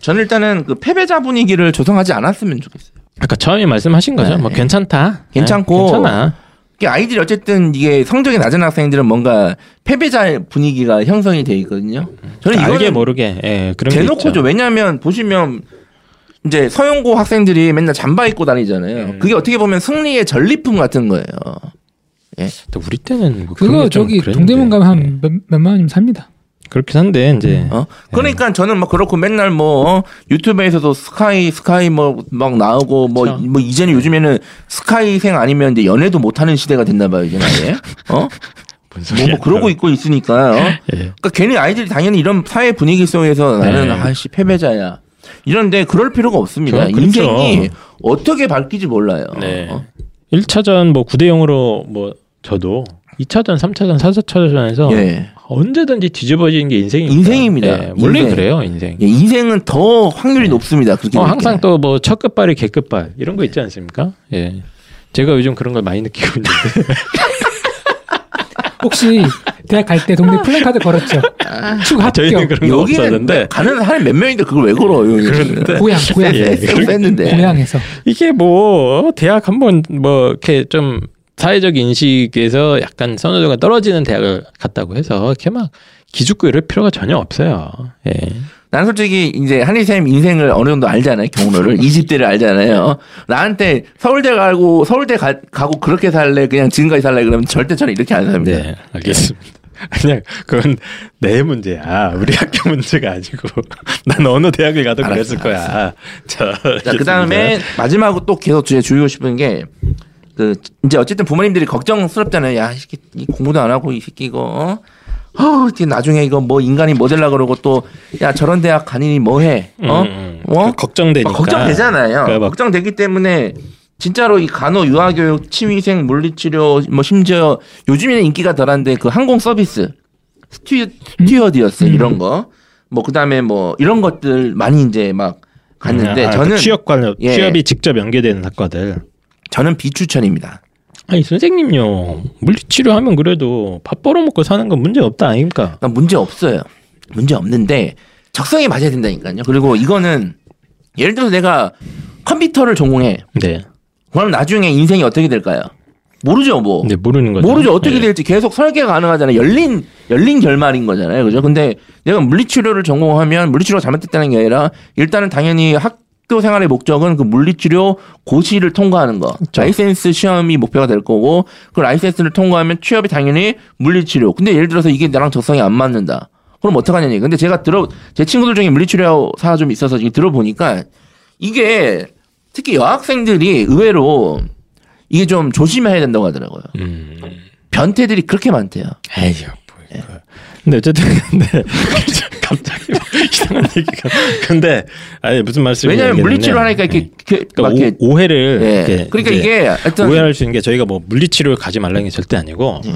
저는 일단은 그 패배자 분위기를 조성하지 않았으면 좋겠어요. 아까 처음에 말씀하신 거죠. 네. 뭐 괜찮다. 괜찮고 네, 괜찮아. 이게 아이들이 어쨌든 이게 성적이 낮은 학생들은 뭔가 패배자 분위기가 형성이 돼 있거든요. 저는 이거는 모르게 예, 그런 게 대놓고죠. 왜냐하면 보시면 이제 서영고 학생들이 맨날 잠바 입고 다니잖아요. 음. 그게 어떻게 보면 승리의 전리품 같은 거예요. 또 우리 때는 뭐 그거 저기. 동대문 가면 한 몇, 몇만 원이면 삽니다. 그렇긴 한데 이제 어? 그러니까 저는 뭐 그렇고 맨날 뭐 어? 유튜브에서도 스카이 스카이 뭐 막 나오고 뭐 그렇죠. 뭐 이제는 요즘에는 스카이생 아니면 이제 연애도 못 하는 시대가 됐나 봐요, 이제 나에. 어? 뭔 뭐. 뭐 그러고 있고 있으니까. 어? 예. 그러니까 괜히 아이들이 당연히 이런 사회 분위기 속에서 나는 네. 아씨 패배자야. 이런데 그럴 필요가 없습니다. 그렇죠. 인생이 어떻게 바뀔지 몰라요. 네. 어? 1차전 뭐 9대 0으로 뭐 저도 2차전, 3차전, 4차전에서 예. 언제든지 뒤집어지는 게 인생입니다. 인생입니다. 예, 원래 인생. 그래요, 인생. 예, 인생은 더 확률이 높습니다. 그렇게 어, 될 항상 게. 또뭐 첫 끝발이 개끝발 이런 거 있지 않습니까? 예. 제가 요즘 그런 걸 많이 느끼고 있는데. 혹시 대학 갈 때 동네 플랜카드 걸었죠? 축 합격. 저희는 그런 거 없었는데 가는 사람이 몇 명인데 그걸 왜 걸어요? 그런데 고향, 고향. 예, 뺐는데. 고향에서. 이게 뭐 대학 한번 뭐 이렇게 좀 사회적 인식에서 약간 선호도가 떨어지는 대학을 갔다고 해서 이렇게 막 기죽고 이럴 필요가 전혀 없어요. 예. 나는 솔직히 이제 한희쌤 인생을 어느 정도 알잖아요. 경로를 20대를 알잖아요. 나한테 서울대 가고 서울대 가, 고 그렇게 살래 그냥 지금까지 살래 그러면 절대 저는 이렇게 안 삽니다. 네, 알겠습니다. 그냥 그건 내 문제야. 우리 학교 문제가 아니고 난 어느 대학을 가도 알았어, 그랬을 거야. 자, 자, 그 다음에 마지막으로 또 계속 주에 주고 싶은 게, 그, 이제 어쨌든 부모님들이 걱정스럽잖아요. 야, 이 새끼, 이 공부도 안 하고, 이 새끼 이거, 어? 어, 나중에 이거 뭐 인간이 뭐 되려 그러고 또, 야, 저런 대학 가니 뭐 해? 어? 음, 음. 어? 그 걱정되니까. 막 걱정되잖아요. 그러니까 막 걱정되기 때문에 진짜로 이 간호, 유아교육, 치위생, 물리치료, 뭐 심지어 요즘에는 인기가 덜한데 그 항공 서비스, 스튜, 스튜어디어스 음. 이런 거, 뭐 그다음에 뭐 이런 것들 많이 이제 막 갔는데 아, 저는 그 취업 관련 예. 취업이 직접 연계되는 학과들. 저는 비추천입니다. 아니 선생님요 물리치료하면 그래도 밥 벌어먹고 사는 건 문제 없다 아닙니까? 그러니까 문제 없어요. 문제 없는데 적성에 맞아야 된다니까요. 그리고 이거는 예를 들어서 내가 컴퓨터를 전공해. 네. 그럼 나중에 인생이 어떻게 될까요? 모르죠, 뭐. 근데 모르는 거죠. 모르죠. 어떻게 예. 될지 계속 설계가 가능하잖아요. 열린, 열린 결말인 거잖아요. 그죠? 근데 내가 물리치료를 전공하면 물리치료가 잘못됐다는 게 아니라 일단은 당연히 학 교 생활의 목적은 그 물리치료 고시를 통과하는 거. 라이센스 시험이 목표가 될 거고 그 라이센스를 통과하면 취업이 당연히 물리치료. 근데 예를 들어서 이게 나랑 적성이 안 맞는다. 그럼 어떡하냐니. 근데 제가 들어, 제 친구들 중에 물리치료사 좀 있어서 이게 들어보니까 이게 특히 여학생들이 의외로 이게 좀 조심해야 된다고 하더라고요. 음. 변태들이 그렇게 많대요. 에이, 뭐 이거. 근데 어쨌든 근데 갑자기 뭐 이상한 얘기가. 근데 아니 무슨 말씀인지 왜냐하면. 물리치료 하니까 이렇게, 네. 이렇게 그러니까 오, 오해를 예. 이렇게 그러니까 이게 하여튼 오해할 수 있는 게 저희가 뭐 물리치료를 가지 말라는 게 절대 아니고 예.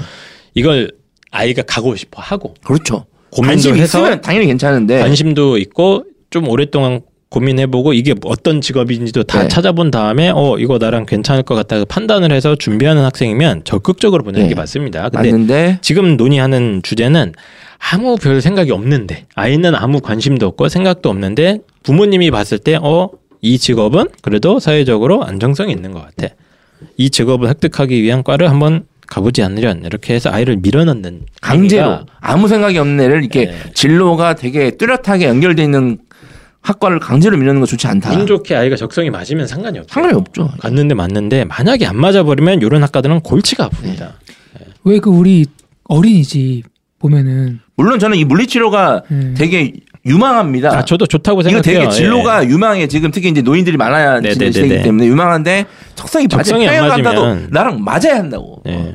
이걸 아이가 가고 싶어 하고 그렇죠. 고민도 관심 해서 있으면 당연히 괜찮은데 관심도 있고 좀 오랫동안 고민해보고 이게 어떤 직업인지도 다 네. 찾아본 다음에 어 이거 나랑 괜찮을 것 같다 판단을 해서 준비하는 학생이면 적극적으로 보내는 네. 게 맞습니다. 근데 맞는데 지금 논의하는 주제는 아무 별 생각이 없는데 아이는 아무 관심도 없고 생각도 없는데 부모님이 봤을 때 어 이 직업은 그래도 사회적으로 안정성이 있는 것 같아. 이 직업을 획득하기 위한 과를 한번 가보지 않으련 이렇게 해서 아이를 밀어넣는 강제로 아무 생각이 없는 애를 이렇게 네. 진로가 되게 뚜렷하게 연결돼 있는 학과를 강제로 밀는 거 좋지 않다. 운 좋게 아이가 적성이 맞으면 상관이 없죠. 상관이 없죠. 갔는데 맞는데 만약에 안 맞아버리면 이런 학과들은 골치가 아픕니다. 왜그 우리 어린이집 보면은 물론 저는 이 물리치료가 음. 되게 유망합니다. 아 저도 좋다고 이거 생각해요. 되게 진로가 유망해. 지금 특히 이제 노인들이 많아야 네, 지는 네, 네, 네. 때문에 유망한데 적성이 적성이 안 맞으면. 나랑 맞아야 한다고. 예. 예.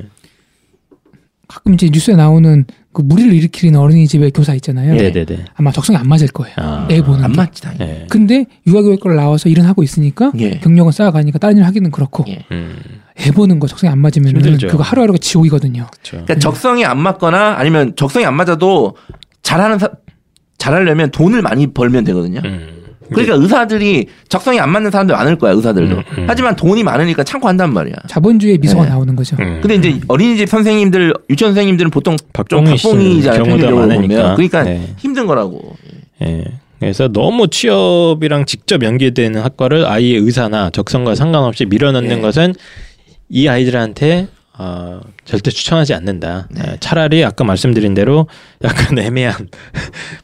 가끔 이제 뉴스에 나오는 그 무리를 일으키는 어린이집의 교사 있잖아요. 네. 네네네. 아마 적성이 안 맞을 거예요. 아. 애 보는 안 게. 맞지 당연히. 예. 근데 육아교육과를 나와서 일은 하고 있으니까 예. 경력은 쌓아가니까 다른 일 하기는 그렇고 예. 음, 애 보는 거 적성이 안 맞으면 힘들죠. 그거 하루하루가 지옥이거든요. 그렇죠. 그러니까 적성이 안 맞거나 아니면 적성이 안 맞아도 잘하는 사, 잘하려면 돈을 많이 벌면 되거든요. 음. 그러니까 의사들이 적성이 안 맞는 사람들 많을 거야 의사들도. 음, 음. 하지만 돈이 많으니까 참고 한단 말이야. 자본주의 미소가 네. 나오는 거죠. 음. 근데 이제 어린이집 선생님들, 유치원 선생님들은 보통 씨는 박봉이잖아요. 경우가 평균적으로 많으니까. 보면. 그러니까 네. 힘든 거라고. 예. 그래서 너무 취업이랑 직접 연계되는 학과를 아이의 의사나 적성과 상관없이 밀어넣는 예. 것은 이 아이들한테 어, 절대 추천하지 않는다. 네. 예, 차라리 아까 말씀드린 대로 약간 애매한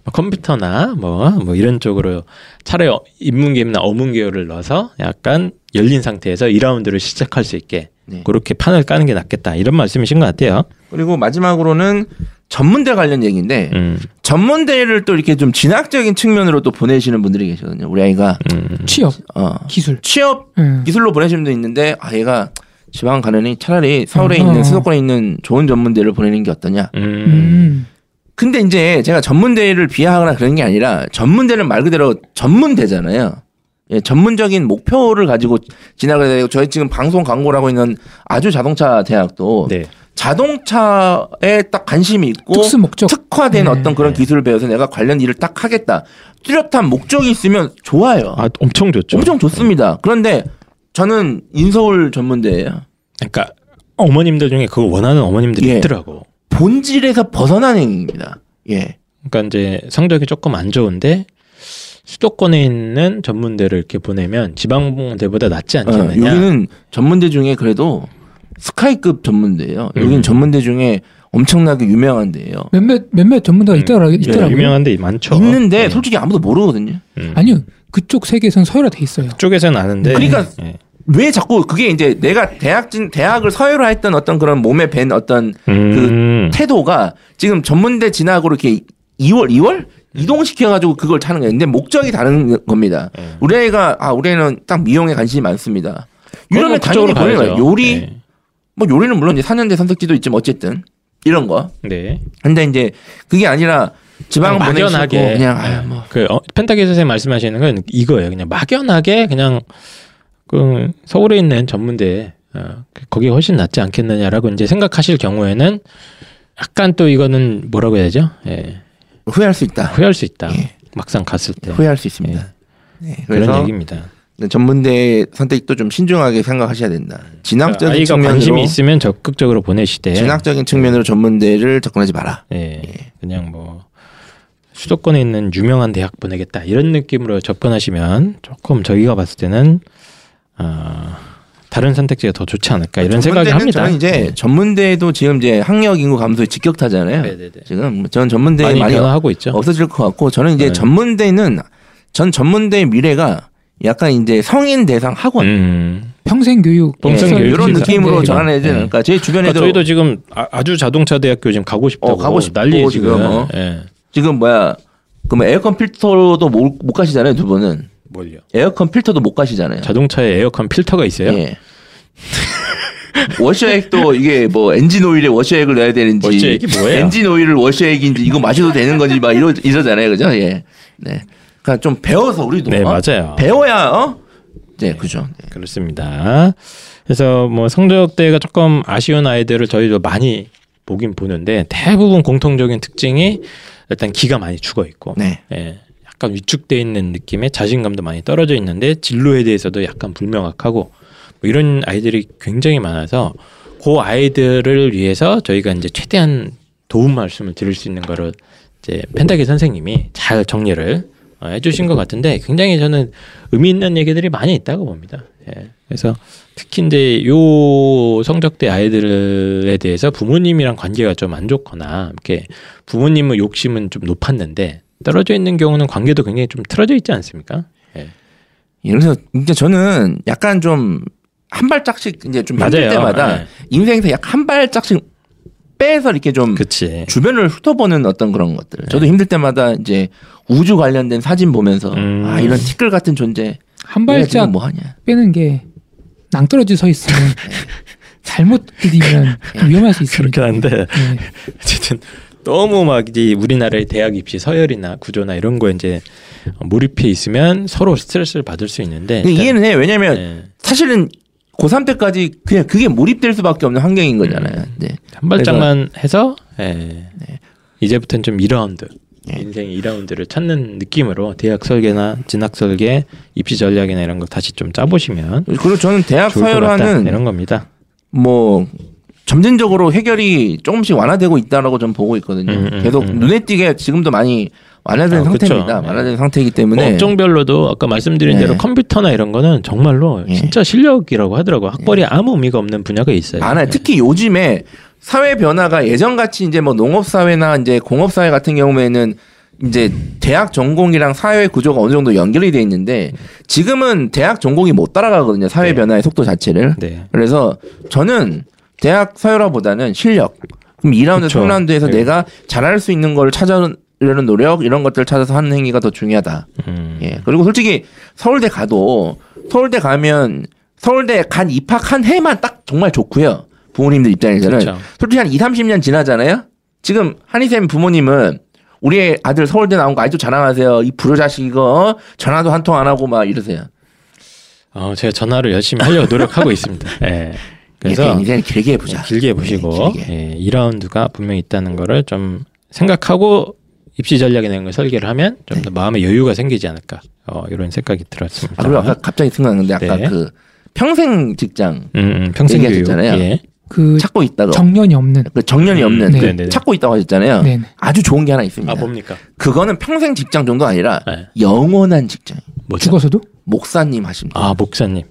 뭐 컴퓨터나 뭐, 뭐 이런 쪽으로 차라리 어- 인문계나 어문계열을 넣어서 약간 열린 상태에서 2라운드를 시작할 수 있게 네. 그렇게 판을 까는 게 낫겠다. 이런 말씀이신 것 같아요. 그리고 마지막으로는 전문대 관련 얘기인데 음, 전문대를 또 이렇게 좀 진학적인 측면으로 또 보내시는 분들이 계시거든요. 우리 아이가 음. 취업, 어, 기술. 취업 음. 기술로 보내시는 분도 있는데 아 얘가 지방 가느니 차라리 서울에 어. 있는 수도권에 있는 좋은 전문대를 보내는 게 어떠냐. 음. 음. 근데 이제 제가 전문대를 비하하거나 그런 게 아니라 전문대는 말 그대로 전문대잖아요. 예, 전문적인 목표를 가지고 진학을 해야 되고 저희 지금 방송 광고를 하고 있는 아주 자동차 대학도 네. 자동차에 딱 관심이 있고 특수 목적. 특화된 네. 어떤 그런 기술을 배워서 내가 관련 일을 딱 하겠다. 뚜렷한 목적이 있으면 좋아요. 아, 엄청 좋죠. 엄청 좋습니다. 그런데 저는 인서울 전문대예요. 그러니까 어머님들 중에 그거 원하는 어머님들이 예. 있더라고. 본질에서 벗어난 행위입니다. 예. 그러니까 이제 성적이 조금 안 좋은데 수도권에 있는 전문대를 이렇게 보내면 지방대보다 낫지 어, 않겠느냐. 여기는 전문대 중에 그래도 스카이급 전문대예요. 여기는 음. 전문대 중에 엄청나게 유명한 데예요. 몇몇 몇몇 전문가가 있더라 예, 있더라고요. 유명한 데 많죠. 있는데 예. 솔직히 아무도 모르거든요. 음. 아니요. 그쪽 세계에선 서열화돼 있어요. 쪽에서는 아는데. 그러니까 예. 왜 자꾸 그게 이제 내가 대학진 대학을 서열화했던 어떤 그런 몸에 밴 어떤 음. 태도가 지금 전문대 진학으로 이렇게 2월 2월 이동시켜 가지고 그걸 차는 거예요. 근데 목적이 다른 겁니다. 예. 우리 아이가 아 우리 애는 딱 미용에 관심이 많습니다. 이러면 그건 당연히 보내요. 가야죠. 요리 예. 뭐 요리는 물론 이제 4년제 선택지도 있지만 어쨌든 이런 거. 네. 근데 이제 그게 아니라 지방 그냥 보내시고 막연하게 그냥 예. 아, 뭐 그 어, 펜타기 선생님 말씀하시는 건 이거예요. 그냥 막연하게 그냥 그 서울에 있는 전문대 어, 거기 훨씬 낫지 않겠느냐라고 이제 생각하실 경우에는 약간 또 이거는 뭐라고 해야 되죠? 예. 후회할 수 있다. 후회할 수 있다. 예. 막상 갔을 때 후회할 수 있습니다. 네, 그런 그래서 얘기입니다. 전문대 선택도 좀 신중하게 생각하셔야 된다. 진학적인 아이가 측면으로 관심이 있으면 적극적으로 보내시되 진학적인 측면으로 전문대를 접근하지 마라. 예, 그냥 뭐 수도권에 있는 유명한 대학 보내겠다 이런 느낌으로 접근하시면 조금 저희가 봤을 때는 아 다른 선택지가 더 좋지 않을까 이런 생각이 전문대는 합니다. 저는 이제 네. 전문대도 지금 이제 학력 인구 감소에 직격타잖아요. 네네네. 지금 전 전문대 많이, 많이, 변화하고 있죠. 없어질 것 같고 저는 이제 네. 전문대는 전 전문대의 미래가 약간 이제 성인 대상 학원 음. 평생 교육, 평생 예, 교육 이런 진짜. 느낌으로 네. 전환해야 네. 되니까 제 주변에도 그러니까 저희도 지금 아- 아주 자동차 대학교 지금 가고 싶다고 어, 가고 싶고 난리에 지금, 지금. 어. 예. 지금 뭐야 그뭐 에어컨 필터도 못, 못 가시잖아요 두 분은 뭘요? 에어컨 필터도 못 가시잖아요. 자동차에 에어컨 필터가 있어요? 예. 워셔액도 이게 뭐 엔진 오일에 워셔액을 넣어야 되는지 워셔액이 뭐예요? 엔진 오일을 워셔액인지 이거 마셔도 되는 건지 막 이러 이러잖아요, 그죠? 예. 네. 그러니까 좀 배워서 우리도 네, 어? 맞아요. 배워야 어? 네, 그죠. 네. 그렇습니다. 그래서 뭐 성적대가 조금 아쉬운 아이들을 저희도 많이 보긴 보는데 대부분 공통적인 특징이 일단 기가 많이 죽어 있고 네. 예, 약간 위축돼 있는 느낌에 자신감도 많이 떨어져 있는데 진로에 대해서도 약간 불명확하고 뭐 이런 아이들이 굉장히 많아서 그 아이들을 위해서 저희가 이제 최대한 도움 말씀을 드릴 수 있는 거를 이제 펜타기 선생님이 잘 정리를 어, 해주신 것 같은데 굉장히 저는 의미 있는 얘기들이 많이 있다고 봅니다. 예. 그래서 특히 이제 요 성적대 아이들에 대해서 부모님이랑 관계가 좀 안 좋거나 이렇게 부모님의 욕심은 좀 높았는데 떨어져 있는 경우는 관계도 굉장히 좀 틀어져 있지 않습니까? 예. 그래서 이제 저는 약간 좀 한 발짝씩 이제 좀 맞아요. 때마다 네. 인생에서 약 한 발짝씩 빼서 이렇게 좀 그치. 주변을 훑어보는 어떤 그런 것들. 저도 힘들 때마다 이제 우주 관련된 사진 보면서 음. 아 이런 티끌 같은 존재. 한 발짝 뭐 하냐. 빼는 게 낭떠러지 서 있으면 잘못 디디면 위험할 수 있습니다. 그렇긴 한데 네. 어쨌든 너무 막 이제 우리나라의 대학 입시 서열이나 구조나 이런 거에 이제 몰입해 있으면 서로 스트레스를 받을 수 있는데 이해는 해요. 왜냐면 예. 사실은 고3 때까지 그냥 그게 몰입될 수밖에 없는 환경인 거잖아요. 네. 한 발짝만 해서 예. 이제부터는 좀 2라운드 인생 2라운드를 찾는 느낌으로 대학 설계나 진학 설계 입시 전략이나 이런 거 다시 좀 짜보시면 그리고 저는 대학 서열화는 이런 겁니다. 뭐 점진적으로 해결이 조금씩 완화되고 있다라고 좀 보고 있거든요. 음, 음, 계속 음. 눈에 띄게 지금도 많이 완화된 아, 상태입니다. 그쵸. 완화된 상태이기 때문에 뭐 업종별로도 아까 말씀드린 네. 대로 컴퓨터나 이런 거는 정말로 예. 진짜 실력이라고 하더라고요. 학벌이 아무 의미가 없는 분야가 있어요. 많아요. 특히 요즘에 사회 변화가 예전 같이 이제 뭐 농업 사회나 이제 공업 사회 같은 경우에는 이제 대학 전공이랑 사회 구조가 어느 정도 연결이 돼 있는데 지금은 대학 전공이 못 따라가거든요. 사회 네. 변화의 속도 자체를. 네. 그래서 저는 대학 서열화보다는 실력. 그럼 2라운드, 그쵸. 3라운드에서 네. 내가 잘할 수 있는 걸 찾아내려는 노력 이런 것들을 찾아서 하는 행위가 더 중요하다. 음. 예. 그리고 솔직히 서울대 가도 서울대 가면 서울대 간 입학한 해만 딱 정말 좋고요. 부모님들 입장에서는 그렇죠. 솔직히 한 2, 30년 지나잖아요. 지금 한희쌤 부모님은 우리 아들 서울대 나온 거 아직도 자랑하세요. 이 불효자식 이거 전화도 한 통 안 하고 막 이러세요. 어, 제가 전화를 열심히 하려고 노력하고 있습니다. 예. 그래서 그래서 인생을 길게 해보자. 길게 보시고 네, 길게. 예, 2라운드가 분명히 있다는 거를 좀 생각하고 입시 전략에 대한 걸 설계를 하면 좀더 마음의 여유가 생기지 않을까 어, 이런 생각이 들었습니다. 아, 그리고 아까 갑자기 생각났는데 아까 네. 그 평생 직장 음, 음, 평생 교육 얘기하셨잖아요. 예. 그 찾고 있다가 정년이 없는. 그 정년이 음, 없는 네. 그 네네네. 찾고 있다고 하셨잖아요. 네. 아주 좋은 게 하나 있습니다. 아 뭡니까? 그거는 평생 직장 정도 아니라 네. 영원한 직장. 뭐죠? 죽어서도 목사님 하십니다. 아 목사님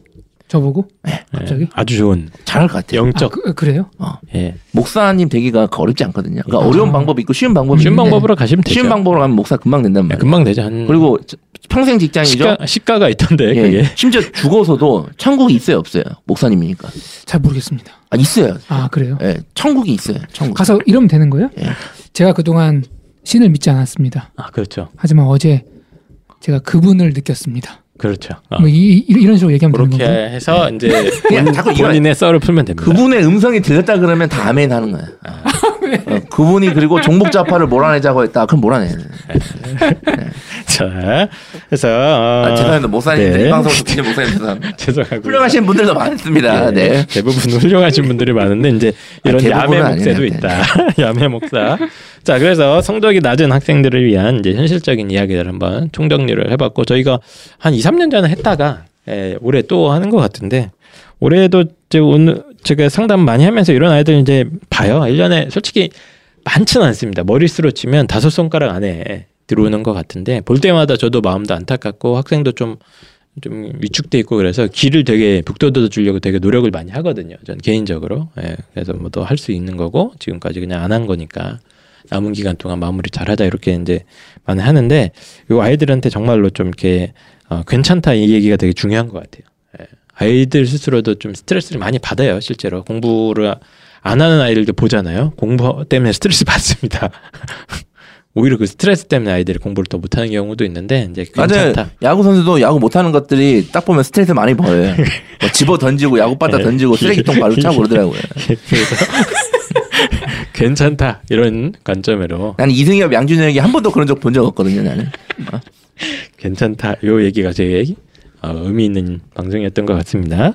저보고 예, 갑자기? 아주 좋은 잘할 것 같아요. 아, 영적 그, 그래요? 예. 목사님 되기가 어렵지 않거든요. 그러니까 어려운 방법이 있고 쉬운 방법이 쉬운 있는데 방법으로 가시면 되죠. 쉬운 방법으로 가면 목사 금방 된단 예, 말이에요. 금방 되죠. 한 그리고 저- 평생 직장이죠. 시가 시가 가 있던데 예, 그게 심지어 죽어서도 천국이 있어요, 없어요? 목사님이니까. 잘 모르겠습니다. 아, 있어요. 아 그래요? 예, 천국이 있어요. 천국. 가서 이러면 되는 거예요? 예. 제가 그동안 신을 믿지 않았습니다. 아 그렇죠. 하지만 어제 제가 그분을 느꼈습니다. 그렇죠. 어. 뭐 이, 이, 런 식으로 얘기하면 되는 그렇게 건가요? 해서 이제 그냥 본, 자꾸 본인의 썰을 풀면 됩니다. 그분의 음성이 들렸다 그러면 다 아멘 하는 거야. 어, 그분이 그리고 종북자파를 몰아내자고 했다. 그럼 몰아내. 자, 그래서 어, 아, 죄송합니다. 목사님들 네. 이 방송을 듣는 목사님 죄송합니다. 죄송하고 훌륭하신 분들도 많습니다. 네. 대부분 훌륭하신 분들이 많은데 이제 이런 아, 야매 목사도 아니네요. 있다. 야매 목사. 자, 그래서 성적이 낮은 학생들을 위한 이제 현실적인 이야기를 한번 총정리를 해봤고 저희가 한 2, 3년 전에 했다가 예, 올해 또 하는 것 같은데 올해도 이제 오늘 제가 상담 많이 하면서 이런 아이들 이제 봐요. 1년에 솔직히 많지는 않습니다. 머릿수로 치면 다섯 손가락 안에 들어오는 것 같은데 볼 때마다 저도 마음도 안타깝고 학생도 좀좀 위축돼 있고 그래서 길을 되게 북돋워 주려고 되게 노력을 많이 하거든요. 전 개인적으로. 예. 그래서 뭐 더 할 수 있는 거고 지금까지 그냥 안 한 거니까 남은 기간 동안 마무리 잘하자 이렇게 이제 많이 하는데 이 아이들한테 정말로 좀 이렇게 어, 괜찮다 이 얘기가 되게 중요한 것 같아요. 예. 아이들 스스로도 좀 스트레스를 많이 받아요. 실제로 공부를 안 하는 아이들도 보잖아요. 공부 때문에 스트레스 받습니다. 오히려 그 스트레스 때문에 아이들이 공부를 더 못하는 경우도 있는데 이제 맞아요. 괜찮다. 야구 선수도 야구 못하는 것들이 딱 보면 스트레스 많이 받아요. 뭐 집어 던지고 야구 바다 네. 던지고 쓰레기통 바로 차고 그러더라고요. 그래서 괜찮다 이런 관점으로 나는 이승엽, 양준혁이 한 번도 그런 적 본 적 없거든요. 나는. 괜찮다 요 얘기가 되게 어, 의미 있는 방송이었던 것 같습니다.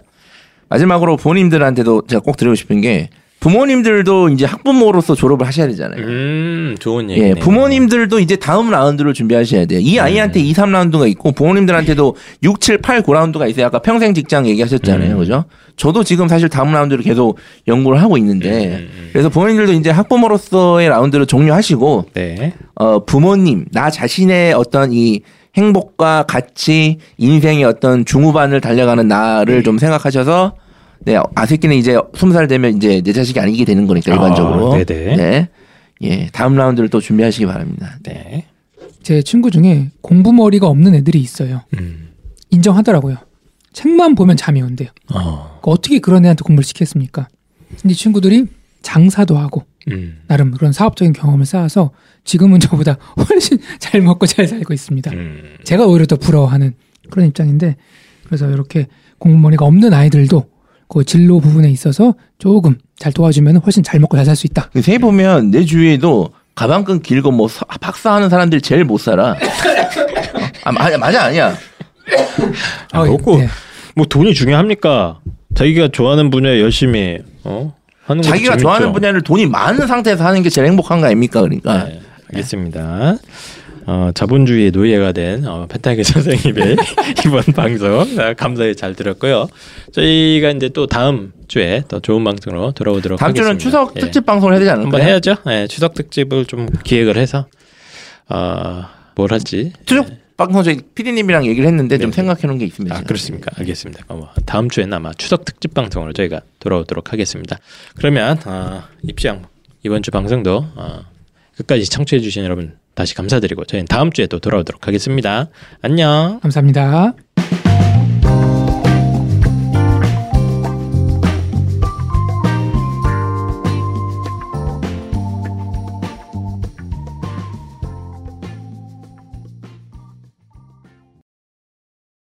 마지막으로 부모님들한테도 제가 꼭 드리고 싶은 게 부모님들도 이제 학부모로서 졸업을 하셔야 되잖아요. 음 좋은 예, 얘기네요. 부모님들도 이제 다음 라운드를 준비하셔야 돼요. 이 아이한테 2, 3라운드가 있고 부모님들한테도 6, 7, 8, 9라운드가 있어요. 아까 평생 직장 얘기하셨잖아요. 음. 그죠? 저도 지금 사실 다음 라운드를 계속 연구를 하고 있는데 음, 음. 그래서 부모님들도 이제 학부모로서의 라운드를 종료하시고 네. 어, 부모님, 나 자신의 어떤 이 행복과 가치, 인생의 어떤 중후반을 달려가는 나를 좀 생각하셔서 네, 아새끼는 이제 20살 되면 이제 내 자식이 아니게 되는 거니까 일반적으로. 아, 네네. 네. 예, 다음 라운드를 또 준비하시기 바랍니다. 네. 제 친구 중에 공부 머리가 없는 애들이 있어요. 음. 인정하더라고요. 책만 보면 잠이 온대요. 어. 그러니까 어떻게 그런 애한테 공부를 시켰습니까? 근데 이 친구들이 장사도 하고 음. 나름 그런 사업적인 경험을 쌓아서 지금은 저보다 훨씬 잘 먹고 잘 살고 있습니다. 음. 제가 오히려 더 부러워하는 그런 입장인데 그래서 이렇게 공부머리가 없는 아이들도 그 진로 부분에 있어서 조금 잘 도와주면 훨씬 잘 먹고 잘 살 수 있다. 세 보면 내 주위에도 가방끈 길고 뭐 사- 박사하는 사람들이 제일 못 살아. 아, 맞아, 맞아, 아니야. 아, 어, 그렇고 네. 뭐 돈이 중요합니까? 자기가 좋아하는 분야에 열심히 어 하는 자기가 재밌죠. 좋아하는 분야를 돈이 많은 상태에서 하는 게 제일 행복한 거 아닙니까? 그러니까. 네, 알겠습니다. 어, 자본주의의 노예가 된 어, 펜타기 선생님의 이번 방송 아, 감사히 잘 들었고요. 저희가 이제 또 다음 주에 더 좋은 방송으로 돌아오도록 다음 하겠습니다. 주는 추석 예. 특집 방송을 해야 되지 않을까요? 한번 해야죠. 예, 추석 특집을 좀 기획을 해서 어, 뭘 할지. 추석 방송 저희 PD님이랑 얘기를 했는데 좀 네. 생각해 놓은 게 있습니다. 아 그렇습니까? 알겠습니다. 어, 다음 주에는 아마 추석 특집 방송으로 저희가 돌아오도록 하겠습니다. 그러면 어, 입시왕 이번 주 방송도 어, 끝까지 청취해 주신 여러분 다시 감사드리고 저희는 다음 주에 또 돌아오도록 하겠습니다. 안녕. 감사합니다.